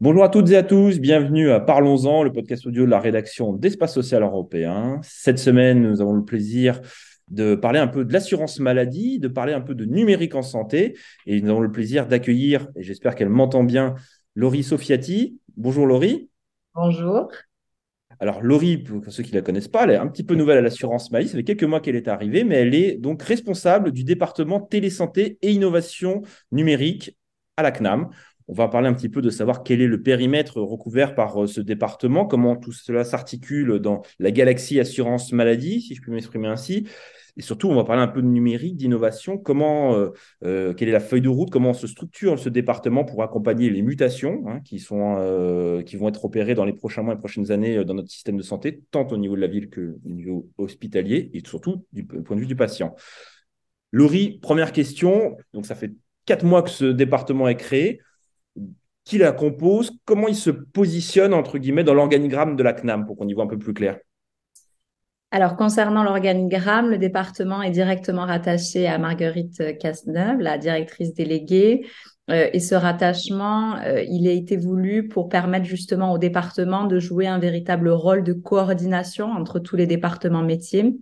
Bonjour à toutes et à tous, bienvenue à Parlons-en, le podcast audio de la rédaction d'Espace Social Européen. Cette semaine, nous avons le plaisir de parler un peu de l'assurance maladie, de parler un peu de numérique en santé. Et nous avons le plaisir d'accueillir, et j'espère qu'elle m'entend bien, Laurie Sofiati. Bonjour Laurie. Bonjour. Alors Laurie, pour ceux qui ne la connaissent pas, elle est un petit peu nouvelle à l'assurance maladie. Ça fait quelques mois qu'elle est arrivée, mais elle est donc responsable du département télésanté et innovation numérique à la CNAM. On va parler un petit peu de savoir quel est le périmètre recouvert par euh, ce département, comment tout cela s'articule dans la galaxie assurance maladie, si je puis m'exprimer ainsi. Et surtout, on va parler un peu de numérique, d'innovation, comment, euh, euh, quelle est la feuille de route, comment se structure ce département pour accompagner les mutations hein, qui, qui vont être opérées dans les prochains mois et prochaines années dans notre système de santé, tant au niveau de la ville que au niveau hospitalier et surtout du point de vue du patient. Laurie, première question. Donc, ça fait quatre mois que ce département est créé qui la compose, comment il se positionne, entre guillemets, dans l'organigramme de la CNAM, pour qu'on y voit un peu plus clair alors, concernant l'organigramme, le département est directement rattaché à Marguerite Casneuve, la directrice déléguée. Euh, et ce rattachement, euh, il a été voulu pour permettre justement au département de jouer un véritable rôle de coordination entre tous les départements métiers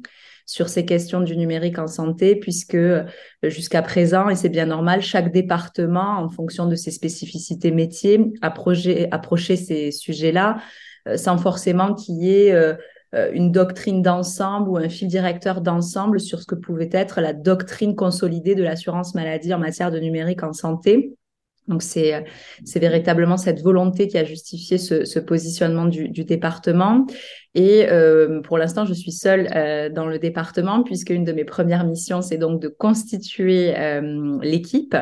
sur ces questions du numérique en santé, puisque euh, jusqu'à présent, et c'est bien normal, chaque département, en fonction de ses spécificités métiers, approcher, approcher ces sujets-là euh, sans forcément qu'il y ait euh, une doctrine d'ensemble ou un fil directeur d'ensemble sur ce que pouvait être la doctrine consolidée de l'assurance maladie en matière de numérique en santé. Donc c'est euh, c'est véritablement cette volonté qui a justifié ce, ce positionnement du, du, département. Et euh, pour l'instant, je suis seule euh, dans le département puisque une de mes premières missions, c'est donc de constituer euh, l'équipe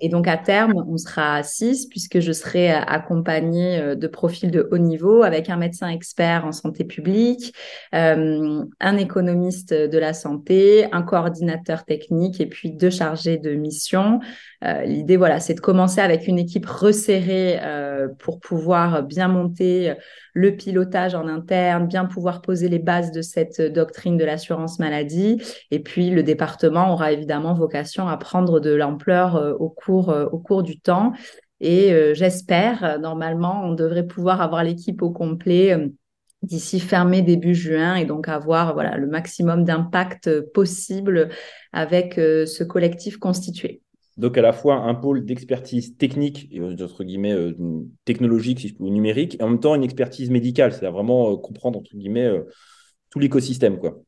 et donc à terme, on sera à 6 puisque je serai accompagnée euh, de profils de haut niveau avec un médecin expert en santé publique, euh, un économiste de la santé, un coordinateur technique et puis deux chargés de mission. Euh, L'idée, voilà, c'est de commencer avec une équipe resserrée euh, pour pouvoir bien monter le pilotage en interne, bien pouvoir poser les bases de cette doctrine de l'assurance maladie. Et puis le département aura évidemment vocation à prendre de l'ampleur au cours euh, au cours du temps. Et euh, j'espère, normalement, on devrait pouvoir avoir l'équipe au complet euh, d'ici fermé début juin et donc avoir voilà le maximum d'impact possible avec ce collectif constitué. Donc à la fois un pôle d'expertise technique et entre guillemets technologique si je ou numérique et en même temps une expertise médicale, c'est-à-dire vraiment comprendre entre guillemets tout l'écosystème quoi.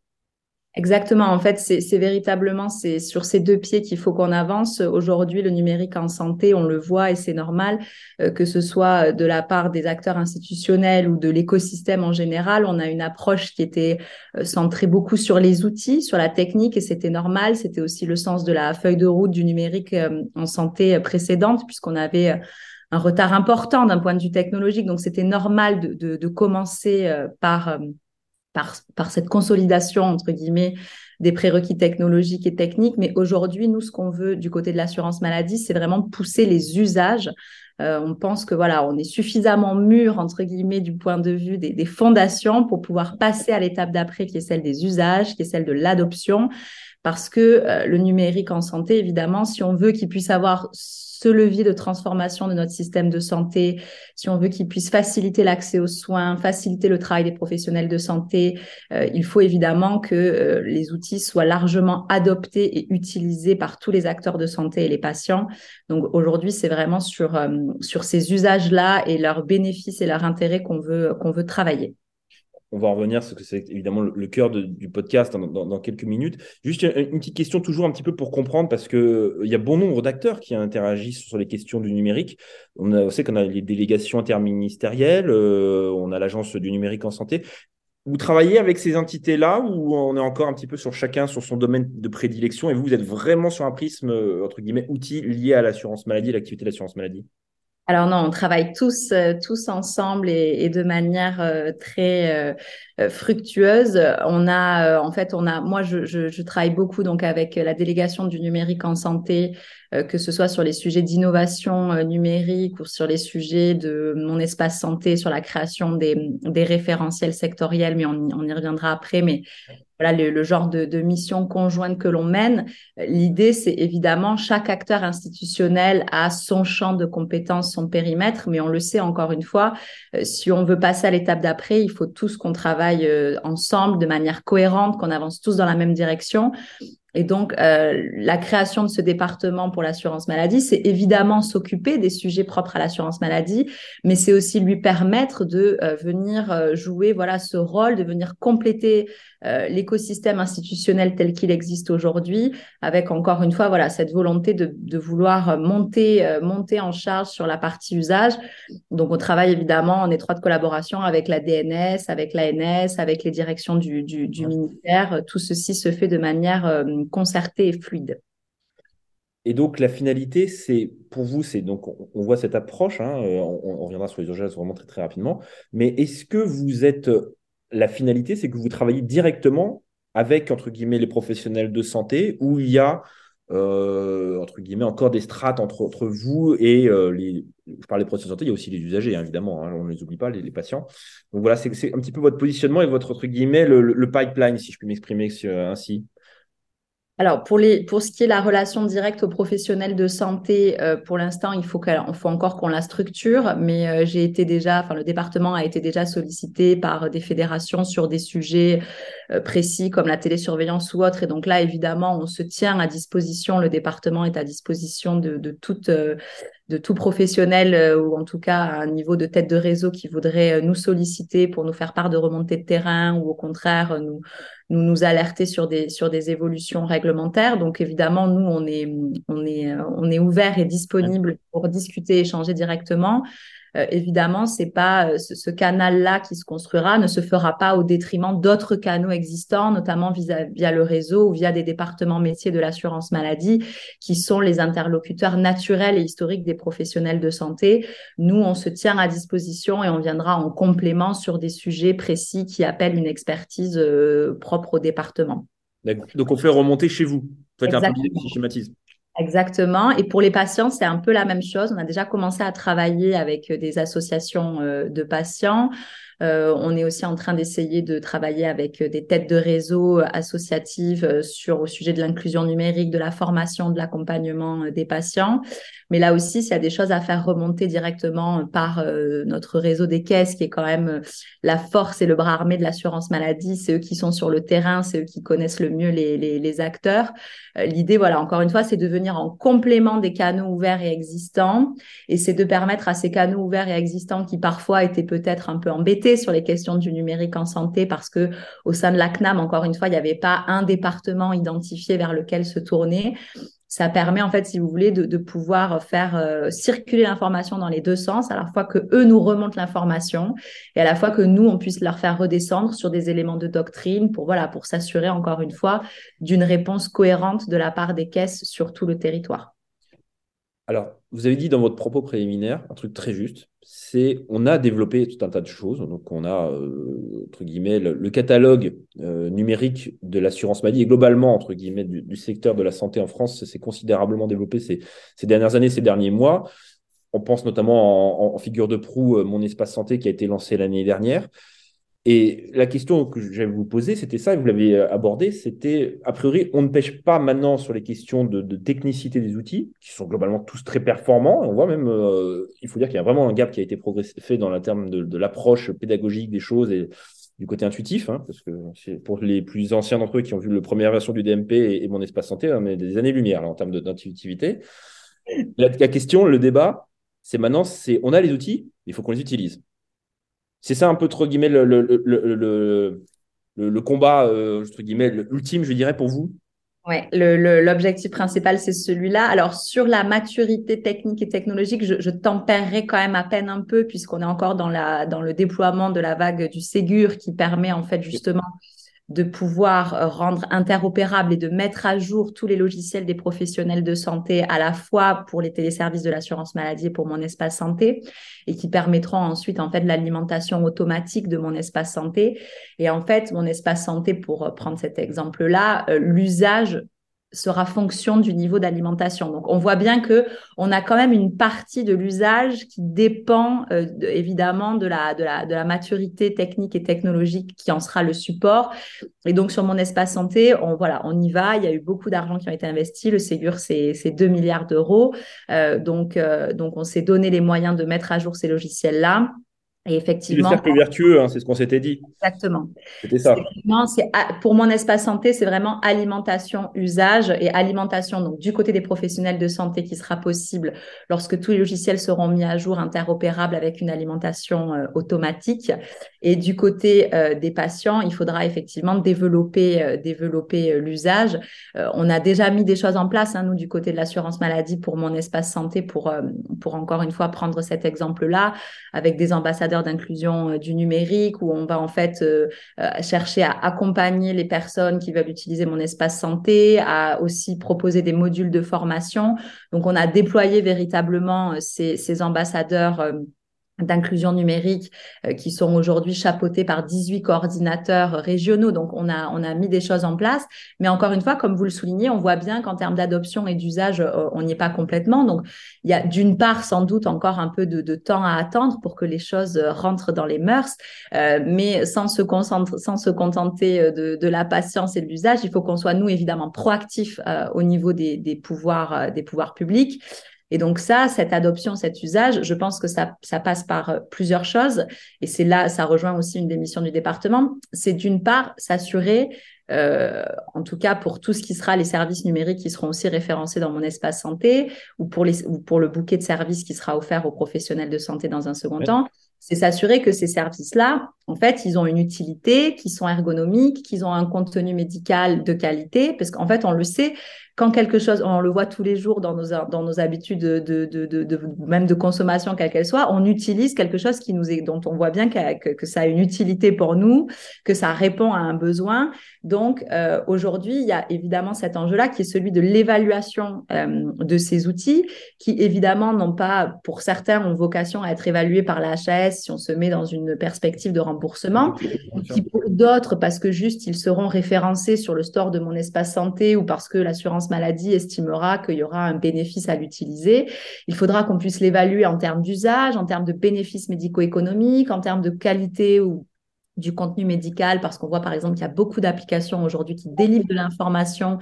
Exactement. En fait, c'est véritablement c'est sur ces deux pieds qu'il faut qu'on avance. Aujourd'hui, le numérique en santé, on le voit et c'est normal euh, que ce soit de la part des acteurs institutionnels ou de l'écosystème en général. On a une approche qui était euh, centrée beaucoup sur les outils, sur la technique et c'était normal. C'était aussi le sens de la feuille de route du numérique euh, en santé précédente puisqu'on avait un retard important d'un point de vue technologique. Donc, c'était normal de, de, de commencer par par, cette consolidation, entre guillemets, des prérequis technologiques et techniques. Mais aujourd'hui, nous, ce qu'on veut du côté de l'assurance maladie, c'est vraiment pousser les usages. Euh, on pense que voilà, on est suffisamment mûr entre guillemets du point de vue des, fondations pour pouvoir passer à l'étape d'après, qui est celle des usages, qui est celle de l'adoption, parce que euh, le numérique en santé, évidemment, si on veut qu'il puisse avoir ce levier de transformation de notre système de santé, si on veut qu'il puisse faciliter l'accès aux soins, faciliter le travail des professionnels de santé, euh, il faut évidemment que euh, les outils soient largement adoptés et utilisés par tous les acteurs de santé et les patients. Donc aujourd'hui, c'est vraiment sur, euh, sur ces usages-là et leurs bénéfices et leurs intérêts qu'on veut, qu'on veut travailler on va en revenir, parce que c'est évidemment le cœur du podcast dans, quelques minutes. Juste une petite question toujours un petit peu pour comprendre, parce qu'il euh, y a bon nombre d'acteurs qui interagissent sur les questions du numérique. On, sait qu'on a les délégations interministérielles, euh, on a l'agence du numérique en santé. Vous travaillez avec ces entités-là ou on est encore un petit peu sur chacun, sur son domaine de prédilection et vous, vous êtes vraiment sur un prisme, euh, entre guillemets, outil lié à l'assurance maladie, l'activité de l'assurance maladie? Alors non, on travaille tous euh, tous ensemble et, de manière euh, très euh, fructueuse. On a en fait on a moi je, je, je, travaille beaucoup donc avec la délégation du numérique en santé, que ce soit sur les sujets d'innovation numérique ou sur les sujets de mon espace santé, sur la création des, référentiels sectoriels, mais on, y reviendra après. Mais voilà le, genre de, de, mission conjointe que l'on mène. L'idée, c'est évidemment chaque acteur institutionnel a son champ de compétences, son périmètre, mais on le sait encore une fois, euh, si on veut passer à l'étape d'après, il faut tous qu'on travaille euh, ensemble de manière cohérente, qu'on avance tous dans la même direction. Et donc, euh, la création de ce département pour l'assurance maladie, c'est évidemment s'occuper des sujets propres à l'assurance maladie, mais c'est aussi lui permettre de euh, venir euh, jouer voilà ce rôle, de venir compléter euh, l'écosystème institutionnel tel qu'il existe aujourd'hui, avec encore une fois voilà cette volonté de, de vouloir monter monter en charge sur la partie usage. Donc, on travaille évidemment en étroite collaboration avec la DNS, avec l'ANS, avec les directions du, du, du ministère. Tout ceci se fait de manière concerté et fluide. Et donc, la finalité, c'est pour vous, c'est donc on, voit cette approche, hein, euh, on, reviendra sur les urgences vraiment très, très rapidement, mais est-ce que vous êtes, la finalité, c'est que vous travaillez directement avec, entre guillemets, les professionnels de santé, où il y a, euh, entre guillemets, encore des strates entre, entre vous et euh, les, je parle des professionnels de santé, il y a aussi les usagers, hein, évidemment, hein, on ne les oublie pas, les, patients. Donc voilà, c'est un petit peu votre positionnement et votre, entre guillemets, le pipeline, si je puis m'exprimer ainsi. Alors, pour, les, pour ce qui est la relation directe aux professionnels de santé, euh, pour l'instant, il faut, faut encore qu'on la structure, mais euh, j'ai été déjà, enfin, le département a été déjà sollicité par des fédérations sur des sujets euh, précis comme la télésurveillance ou autre. Et donc là, évidemment, on se tient à disposition, le département est à disposition de, de toute de tout professionnel euh, ou en tout cas à un niveau de tête de réseau qui voudrait euh, nous solliciter pour nous faire part de remontées de terrain ou au contraire euh, nous nous, nous alerter sur des sur des évolutions réglementaires. Donc évidemment nous on est on est on est ouvert et disponible pour discuter échanger directement. Euh, évidemment, c'est pas euh, ce, canal-là qui se construira ne se fera pas au détriment d'autres canaux existants, notamment via, le réseau ou via des départements métiers de l'assurance maladie, qui sont les interlocuteurs naturels et historiques des professionnels de santé. Nous, on se tient à disposition et on viendra en complément sur des sujets précis qui appellent une expertise euh, propre au département. Donc, on fait remonter chez vous. Faites un peu schématisme. Exactement. Et pour les patients, c'est un peu la même chose. On a déjà commencé à travailler avec euh, des associations euh, de patients. Euh, on est aussi en train d'essayer de travailler avec des têtes de réseau associatives sur au sujet de l'inclusion numérique, de la formation, de l'accompagnement des patients. Mais là aussi, s'il y a des choses à faire remonter directement par euh, notre réseau des caisses, qui est quand même euh, la force et le bras armé de l'assurance maladie, c'est eux qui sont sur le terrain, c'est eux qui connaissent le mieux les, les, les acteurs. Euh, l'idée, voilà, encore une fois, c'est de venir en complément des canaux ouverts et existants, et c'est de permettre à ces canaux ouverts et existants qui parfois étaient peut-être un peu embêtés sur les questions du numérique en santé, parce que au sein de la CNAM, encore une fois, il n'y avait pas un département identifié vers lequel se tourner ça permet en fait, si vous voulez, de, pouvoir faire euh, circuler l'information dans les deux sens, à la fois que eux nous remontent l'information et à la fois que nous on puisse leur faire redescendre sur des éléments de doctrine pour s'assurer encore une fois d'une réponse cohérente de la part des caisses sur tout le territoire. Alors, vous avez dit dans votre propos préliminaire un truc très juste, c'est on a développé tout un tas de choses. Donc, on a, euh, entre guillemets, le, catalogue euh, numérique de l'assurance maladie et globalement, entre guillemets, du, secteur de la santé en France s'est considérablement développé ces, dernières années, ces derniers mois. On pense notamment en, en figure de proue, euh, Mon Espace Santé qui a été lancé l'année dernière. Et la question que j'allais vous poser, c'était ça, et vous l'avez euh, abordé, c'était, a priori, on ne pêche pas maintenant sur les questions de, technicité des outils, qui sont globalement tous très performants. On voit même, euh, il faut dire qu'il y a vraiment un gap qui a été fait dans le terme de, l'approche pédagogique des choses et du côté intuitif, hein, parce que pour les plus anciens d'entre eux qui ont vu la première version du DMP et, mon espace santé, on est des années-lumière en termes d'intuitivité. La, la question, le débat, c'est maintenant, c'est on a les outils, il faut qu'on les utilise. C'est ça un peu, trop guillemets, le, le, le, combat, euh, guillemets, ultime, je dirais, pour vous? Oui, l'objectif principal, c'est celui-là. Alors, sur la maturité technique et technologique, je, je tempérerai quand même à peine un peu, puisqu'on est encore dans, la, dans le déploiement de la vague du Ségur qui permet, en fait, justement, de pouvoir euh, rendre interopérable et de mettre à jour tous les logiciels des professionnels de santé à la fois pour les téléservices de l'assurance maladie et pour mon espace santé et qui permettront ensuite en fait l'alimentation automatique de mon espace santé. Et en fait mon espace santé pour prendre cet exemple là euh, l'usage sera fonction du niveau d'alimentation. Donc, on voit bien que on a quand même une partie de l'usage qui dépend euh, évidemment de la, de, la, de la maturité technique et technologique qui en sera le support. Et donc, sur mon espace santé, on, voilà, on y va. Il y a eu beaucoup d'argent qui a été investi. Le Ségur, c'est 2 milliards d'euros. Euh, donc, euh, donc, on s'est donné les moyens de mettre à jour ces logiciels-là. Et effectivement. Le cercle vertueux, hein, c'est ce qu'on s'était dit. Exactement. C'était ça. Pour mon espace santé, c'est vraiment alimentation, usage et alimentation. Donc, du côté des professionnels de santé qui sera possible lorsque tous les logiciels seront mis à jour, interopérables avec une alimentation euh, automatique. Et du côté euh, des patients, il faudra effectivement développer, euh, développer l'usage. on a déjà mis des choses en place, hein, nous, du côté de l'assurance maladie pour mon espace santé, pour, pour encore une fois prendre cet exemple-là, avec des ambassadeurs d'inclusion euh, du numérique où on va en fait euh, euh, chercher à accompagner les personnes qui veulent utiliser mon espace santé, à aussi proposer des modules de formation. Donc on a déployé véritablement ces ambassadeurs d'inclusion numérique euh, qui sont aujourd'hui chapeautés par 18 coordinateurs régionaux. Donc, on a, on a mis des choses en place. Mais encore une fois, comme vous le soulignez, on voit bien qu'en termes d'adoption et d'usage, euh, on n'y est pas complètement. Donc, il y a d'une part sans doute encore un peu de, de, temps à attendre pour que les choses rentrent dans les mœurs. Euh, mais sans se, sans se contenter de, de la patience et de l'usage, il faut qu'on soit, nous, évidemment, proactifs au niveau des, des pouvoirs, des pouvoirs publics. Et donc ça, cette adoption, cet usage, je pense que ça, ça passe par euh, plusieurs choses. Et c'est là, ça rejoint aussi une des missions du département. C'est d'une part s'assurer, euh, en tout cas pour tout ce qui sera les services numériques qui seront aussi référencés dans mon espace santé ou pour, les, ou pour le bouquet de services qui sera offert aux professionnels de santé dans un second temps, c'est s'assurer que ces services-là, en fait, ils ont une utilité, qu'ils sont ergonomiques, qu'ils ont un contenu médical de qualité, parce qu'en fait, on le sait, quand quelque chose, on le voit tous les jours dans nos, dans nos habitudes de, de, de, de même de consommation, quelle qu'elle soit, on utilise quelque chose qui nous est, dont on voit bien que, que, ça a une utilité pour nous, que ça répond à un besoin. Donc, euh, aujourd'hui, il y a évidemment cet enjeu-là qui est celui de l'évaluation euh, de ces outils, qui évidemment n'ont pas, pour certains, ont vocation à être évalués par la HAS si on se met dans une perspective de remboursement, qui pour d'autres, parce que juste ils seront référencés sur le store de mon espace santé ou parce que l'assurance maladie estimera qu'il y aura un bénéfice à l'utiliser. Il faudra qu'on puisse l'évaluer en termes d'usage, en termes de bénéfices médico-économiques, en termes de qualité ou du contenu médical, parce qu'on voit par exemple qu'il y a beaucoup d'applications aujourd'hui qui délivrent de l'information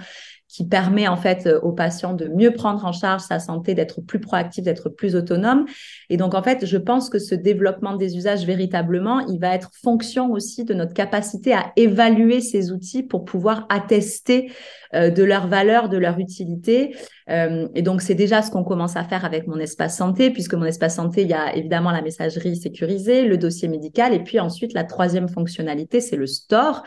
qui permet en fait euh, aux patients de mieux prendre en charge sa santé, d'être plus proactif, d'être plus autonome. Et donc en fait, je pense que ce développement des usages véritablement, il va être fonction aussi de notre capacité à évaluer ces outils pour pouvoir attester euh, de leur valeur, de leur utilité. Euh, et donc c'est déjà ce qu'on commence à faire avec mon espace santé, puisque mon espace santé, il y a évidemment la messagerie sécurisée, le dossier médical, et puis ensuite la troisième fonctionnalité, c'est le store,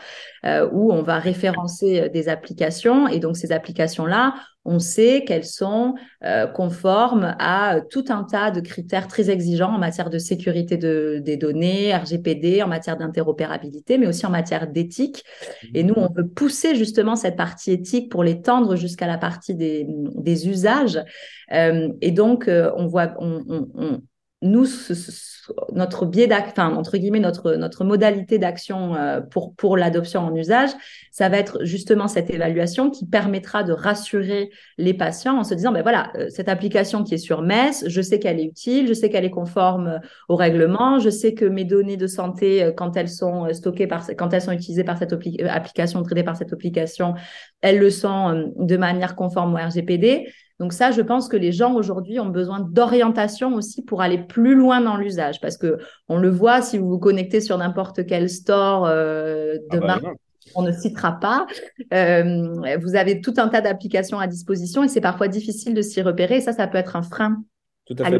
où on va référencer des applications. Et donc ces applications-là, on sait qu'elles sont euh, conformes à tout un tas de critères très exigeants en matière de sécurité des données, RGPD, en matière d'interopérabilité, mais aussi en matière d'éthique. Et nous, on veut pousser justement cette partie éthique pour l'étendre jusqu'à la partie des, usages. Euh, et donc, euh, on voit, nous, notre biais d'action, entre guillemets, notre, notre modalité d'action euh, pour, pour l'adoption en usage, ça va être justement cette évaluation qui permettra de rassurer les patients en se disant, ben voilà, euh, cette application qui est sur MES, je sais qu'elle est utile, je sais qu'elle est conforme euh, au règlement, je sais que mes données de santé, quand elles sont stockées par, quand elles sont utilisées par cette application, traitées par cette application, elles le sont de manière conforme au RGPD. Donc ça, je pense que les gens aujourd'hui ont besoin d'orientation aussi pour aller plus loin dans l'usage, parce que on le voit si vous vous connectez sur n'importe quel store euh, de ah bah marque. on ne citera pas. Euh, vous avez tout un tas d'applications à disposition et c'est parfois difficile de s'y repérer. Et ça, ça peut être un frein. Tout à, fait.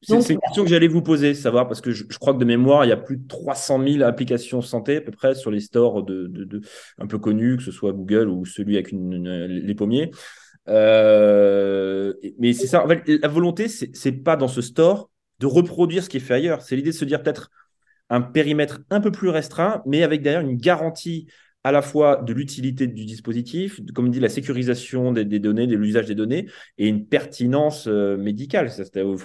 C'est une question que j'allais vous poser, savoir, parce que je, crois que de mémoire, il y a plus de 300 000 applications santé à peu près sur les stores de, de, un peu connus, que ce soit Google ou celui avec une, les pommiers. Euh, mais c'est ça, la volonté, c'est pas dans ce store de reproduire ce qui est fait ailleurs. C'est l'idée de se dire peut-être un périmètre un peu plus restreint, mais avec derrière une garantie à la fois de l'utilité du dispositif, comme on dit, la sécurisation des, données, de l'usage des données, et une pertinence euh, médicale,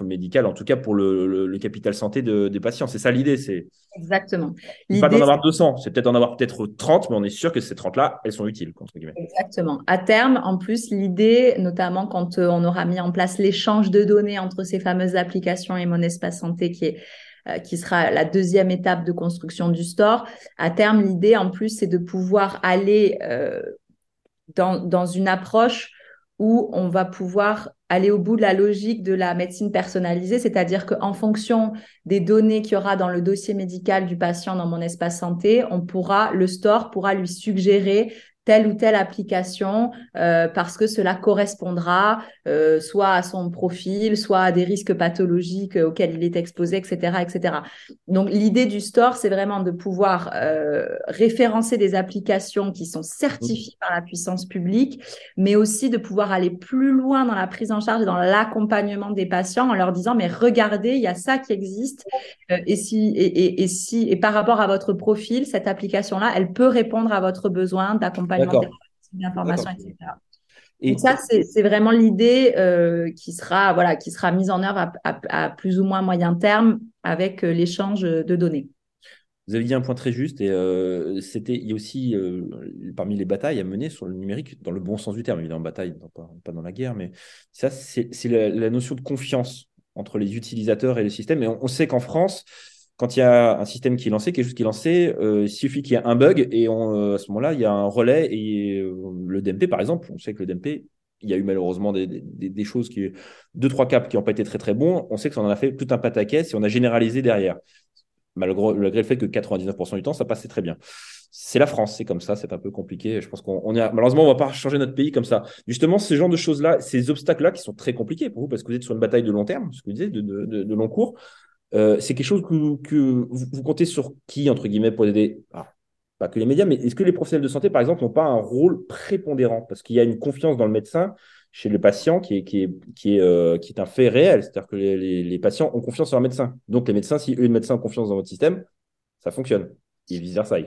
médicale en tout cas pour le, capital santé des patients. C'est ça l'idée. C'est Exactement. Pas d'en avoir 200, c'est peut-être d'en avoir peut-être 30, mais on est sûr que ces 30-là, elles sont utiles. Entre guillemets. Exactement. À terme, en plus, l'idée, notamment quand euh, on aura mis en place l'échange de données entre ces fameuses applications et mon espace santé qui est euh, qui sera la deuxième étape de construction du store. À terme, l'idée en plus, c'est de pouvoir aller euh, dans, dans une approche où on va pouvoir aller au bout de la logique de la médecine personnalisée, c'est-à-dire qu'en fonction des données qu'il y aura dans le dossier médical du patient dans mon espace santé, on pourra, le store pourra lui suggérer telle ou telle application euh, parce que cela correspondra euh, soit à son profil, soit à des risques pathologiques auxquels il est exposé, etc., etc. Donc l'idée du store, c'est vraiment de pouvoir euh, référencer des applications qui sont certifiées par la puissance publique, mais aussi de pouvoir aller plus loin dans la prise en charge et dans l'accompagnement des patients en leur disant mais regardez, il y a ça qui existe et si et, si et par rapport à votre profil, cette application-là, elle peut répondre à votre besoin d'accompagnement d'information, etc. Et ça, c'est vraiment l'idée euh, qui sera voilà qui sera mise en œuvre à, plus ou moins moyen terme avec euh, l'échange de données. Vous avez dit un point très juste et euh, c'était il y a aussi parmi les batailles à mener sur le numérique dans le bon sens du terme évidemment bataille pas, dans la guerre mais ça c'est la, notion de confiance entre les utilisateurs et le système et on sait qu'en France quand il y a un système qui est lancé, quelque chose qui est lancé, euh, il suffit qu'il y ait un bug et euh, à ce moment-là, il y a un relais et euh, le DMP, par exemple, on sait que le DMP, il y a eu malheureusement des, choses qui, deux, trois caps qui n'ont pas été très très bons. On sait que ça en a fait tout un pataquès et on a généralisé derrière. Malgré, le fait que 99% du temps, ça passait très bien. C'est la France, c'est comme ça, c'est un peu compliqué. Je pense qu'on a, malheureusement, on va pas changer notre pays comme ça. Justement, ce genre de choses-là, ces obstacles-là qui sont très compliqués pour vous parce que vous êtes sur une bataille de long terme, ce que vous disiez, de long cours. Euh, c'est quelque chose que, vous, comptez sur qui, entre guillemets, pour aider? Pas que les médias, mais est-ce que les professionnels de santé, par exemple, n'ont pas un rôle prépondérant? Parce qu'il y a une confiance dans le médecin chez le patient qui est, qui est, qui est, euh, qui est un fait réel. C'est-à-dire que les, patients ont confiance en leur médecin. Donc, les médecins, si eux, les médecins ont confiance dans votre système, ça fonctionne. Et vice-versa.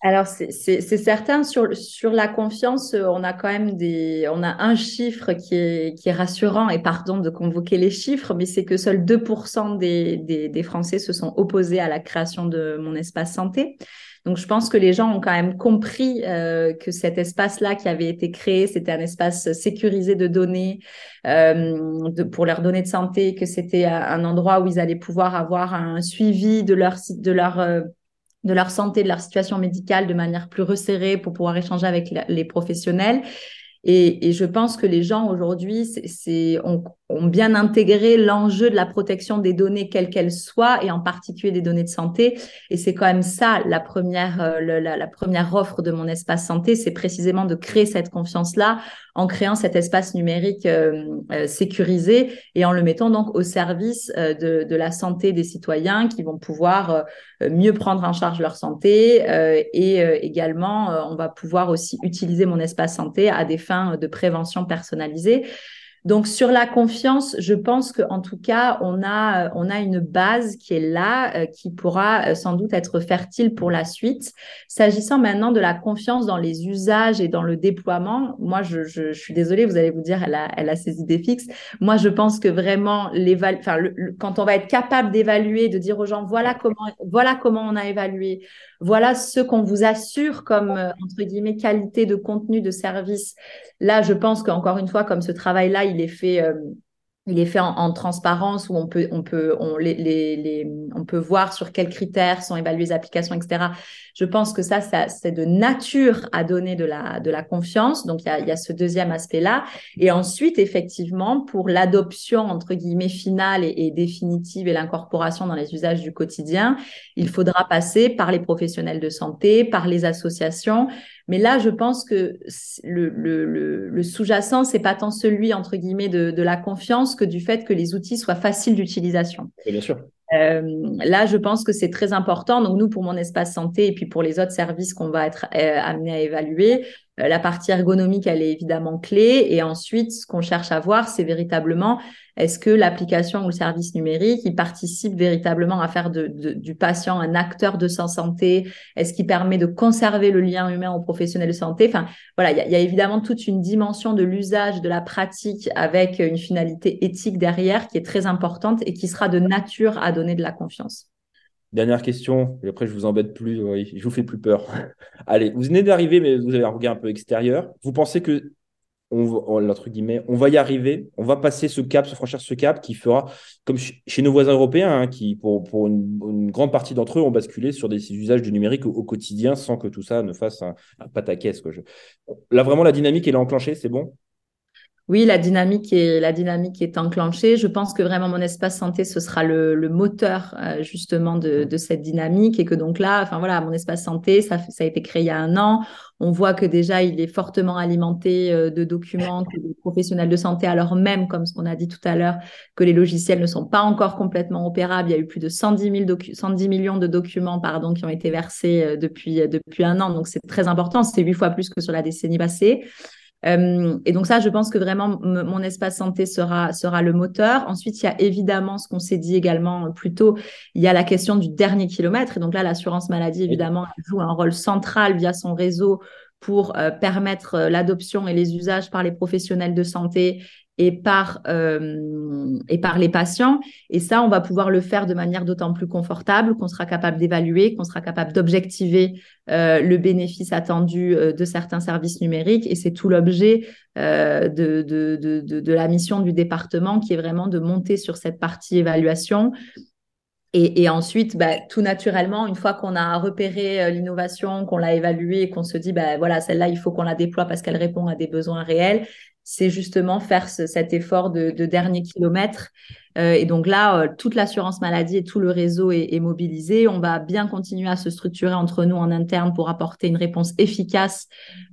Alors, c'est certain, sur, sur la confiance, euh, on a quand même des, on a un chiffre qui est, qui est rassurant, et pardon de convoquer les chiffres, mais c'est que seuls 2% des, des, des, Français se sont opposés à la création de mon espace santé. Donc, je pense que les gens ont quand même compris euh, que cet espace-là qui avait été créé, c'était un espace sécurisé de données euh, de, pour leurs données de santé, que c'était un endroit où ils allaient pouvoir avoir un suivi de leur, de leur euh, de leur santé, de leur situation médicale de manière plus resserrée pour pouvoir échanger avec les professionnels. Et, je pense que les gens aujourd'hui ont, bien intégré l'enjeu de la protection des données, quelles qu'elles soient, et en particulier des données de santé. Et c'est quand même ça la première, euh, la, première offre de mon espace santé, c'est précisément de créer cette confiance-là en créant cet espace numérique euh, euh, sécurisé et en le mettant donc au service de, la santé des citoyens qui vont pouvoir mieux prendre en charge leur santé et également on va pouvoir aussi utiliser mon espace santé à des fins de prévention personnalisée. Donc sur la confiance, je pense qu'en tout cas, on a, on a une base qui est là, euh, qui pourra euh, sans doute être fertile pour la suite. S'agissant maintenant de la confiance dans les usages et dans le déploiement, moi, je, suis désolée, vous allez vous dire, elle a, ses idées fixes. Moi, je pense que vraiment, quand on va être capable d'évaluer, de dire aux gens, voilà voilà comment on a évalué, voilà ce qu'on vous assure comme, euh, entre guillemets, qualité de contenu, de service. Là, je pense qu'encore une fois, comme ce travail-là, il est fait euh, il est fait en, transparence où on peut, on peut, on, les, les, on peut voir sur quels critères sont évaluées les applications, etc. Je pense que ça, ça c'est de nature à donner de la, de la confiance. Donc, il y a, y a ce deuxième aspect-là. Et ensuite, effectivement, pour l'adoption, entre guillemets, finale et définitive et l'incorporation dans les usages du quotidien, il faudra passer par les professionnels de santé, par les associations, mais là, je pense que le, le, le, sous-jacent, c'est pas tant celui, entre guillemets, de, de, la confiance que du fait que les outils soient faciles d'utilisation. Bien sûr. Euh, là, je pense que c'est très important. Donc, nous, pour mon espace santé et puis pour les autres services qu'on va être euh, amené à évaluer, la partie ergonomique, elle est évidemment clé. Et ensuite, ce qu'on cherche à voir, c'est véritablement est-ce que l'application ou le service numérique, il participe véritablement à faire de, du patient un acteur de sa santé? Est-ce qu'il permet de conserver le lien humain au professionnel de santé? Enfin, voilà, il y, a évidemment toute une dimension de l'usage de la pratique avec une finalité éthique derrière qui est très importante et qui sera de nature à donner de la confiance. Dernière question, et après je vous embête plus, je vous fais plus peur. Allez, vous venez d'arriver, mais vous avez un regard un peu extérieur. Vous pensez que on, entre guillemets, on va y arriver, on va passer ce cap, se franchir ce cap qui fera, comme chez nos voisins européens, hein, qui pour, pour une, grande partie d'entre eux ont basculé sur des usages du numérique au, quotidien sans que tout ça ne fasse un, un pataquès. Quoi. Là, vraiment, la dynamique, elle est enclenchée, c'est bon? Oui, la dynamique est la dynamique est enclenchée. Je pense que vraiment mon espace santé ce sera le, le moteur euh, justement de, de, cette dynamique et que donc là, enfin voilà, mon espace santé ça, ça a été créé il y a un an. On voit que déjà il est fortement alimenté euh, de documents que les professionnels de santé, alors même comme ce qu'on a dit tout à l'heure, que les logiciels ne sont pas encore complètement opérables. Il y a eu plus de 110, 000 110 millions de documents pardon qui ont été versés euh, depuis depuis un an. Donc c'est très important. C'est huit fois plus que sur la décennie passée. Euh, et donc ça, je pense que vraiment mon espace santé sera sera le moteur. Ensuite, il y a évidemment ce qu'on s'est dit également plus tôt, il y a la question du dernier kilomètre. Et donc là, l'assurance maladie évidemment joue un rôle central via son réseau pour euh, permettre euh, l'adoption et les usages par les professionnels de santé et par, euh, et par les patients. Et ça, on va pouvoir le faire de manière d'autant plus confortable qu'on sera capable d'évaluer, qu'on sera capable d'objectiver euh, le bénéfice attendu euh, de certains services numériques. Et c'est tout l'objet de, de, de, de, la mission du département qui est vraiment de monter sur cette partie évaluation. Et, et ensuite, bah, tout naturellement, une fois qu'on a repéré l'innovation, qu'on l'a évaluée, qu'on se dit, bah, voilà, celle-là, il faut qu'on la déploie parce qu'elle répond à des besoins réels, c'est justement faire cet effort de, dernier kilomètre. Euh, et donc là, euh, toute l'assurance maladie et tout le réseau est, mobilisé. On va bien continuer à se structurer entre nous en interne pour apporter une réponse efficace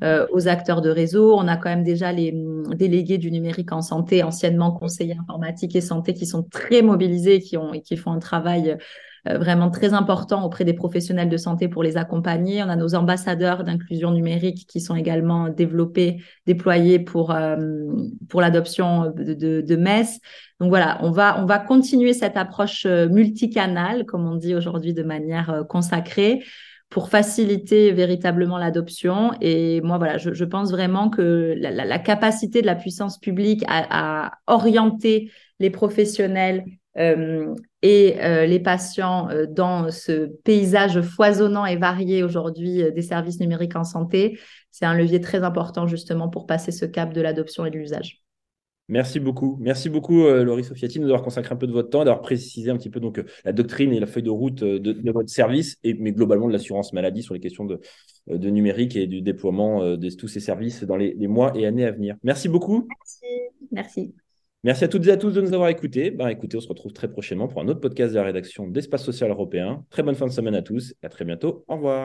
euh, aux acteurs de réseau. On a quand même déjà les hum, délégués du numérique en santé, anciennement conseillers informatiques et santé, qui sont très mobilisés qui ont, et qui font un travail vraiment très important auprès des professionnels de santé pour les accompagner. On a nos ambassadeurs d'inclusion numérique qui sont également développés, déployés pour euh, pour l'adoption de, de, de MES. Donc voilà, on va on va continuer cette approche euh, multicanale, comme on dit aujourd'hui, de manière consacrée pour faciliter véritablement l'adoption. Et moi, voilà, je, je, pense vraiment que la, la, capacité de la puissance publique à, à orienter les professionnels euh, et euh, les patients euh, dans ce paysage foisonnant et varié aujourd'hui des services numériques en santé, c'est un levier très important justement pour passer ce cap de l'adoption et de l'usage. Merci beaucoup. Merci beaucoup, Laurie Sofiati, de nous avoir consacré un peu de votre temps, d'avoir précisé un petit peu donc, la doctrine et la feuille de route de, votre service, et, mais globalement de l'assurance maladie sur les questions de, de numérique et du déploiement de tous ces services dans les, les, mois et années à venir. Merci beaucoup. Merci. Merci. Merci à toutes et à tous de nous avoir écoutés. Ben, écoutez, on se retrouve très prochainement pour un autre podcast de la rédaction d'Espace Social Européen. Très bonne fin de semaine à tous et à très bientôt. Au revoir.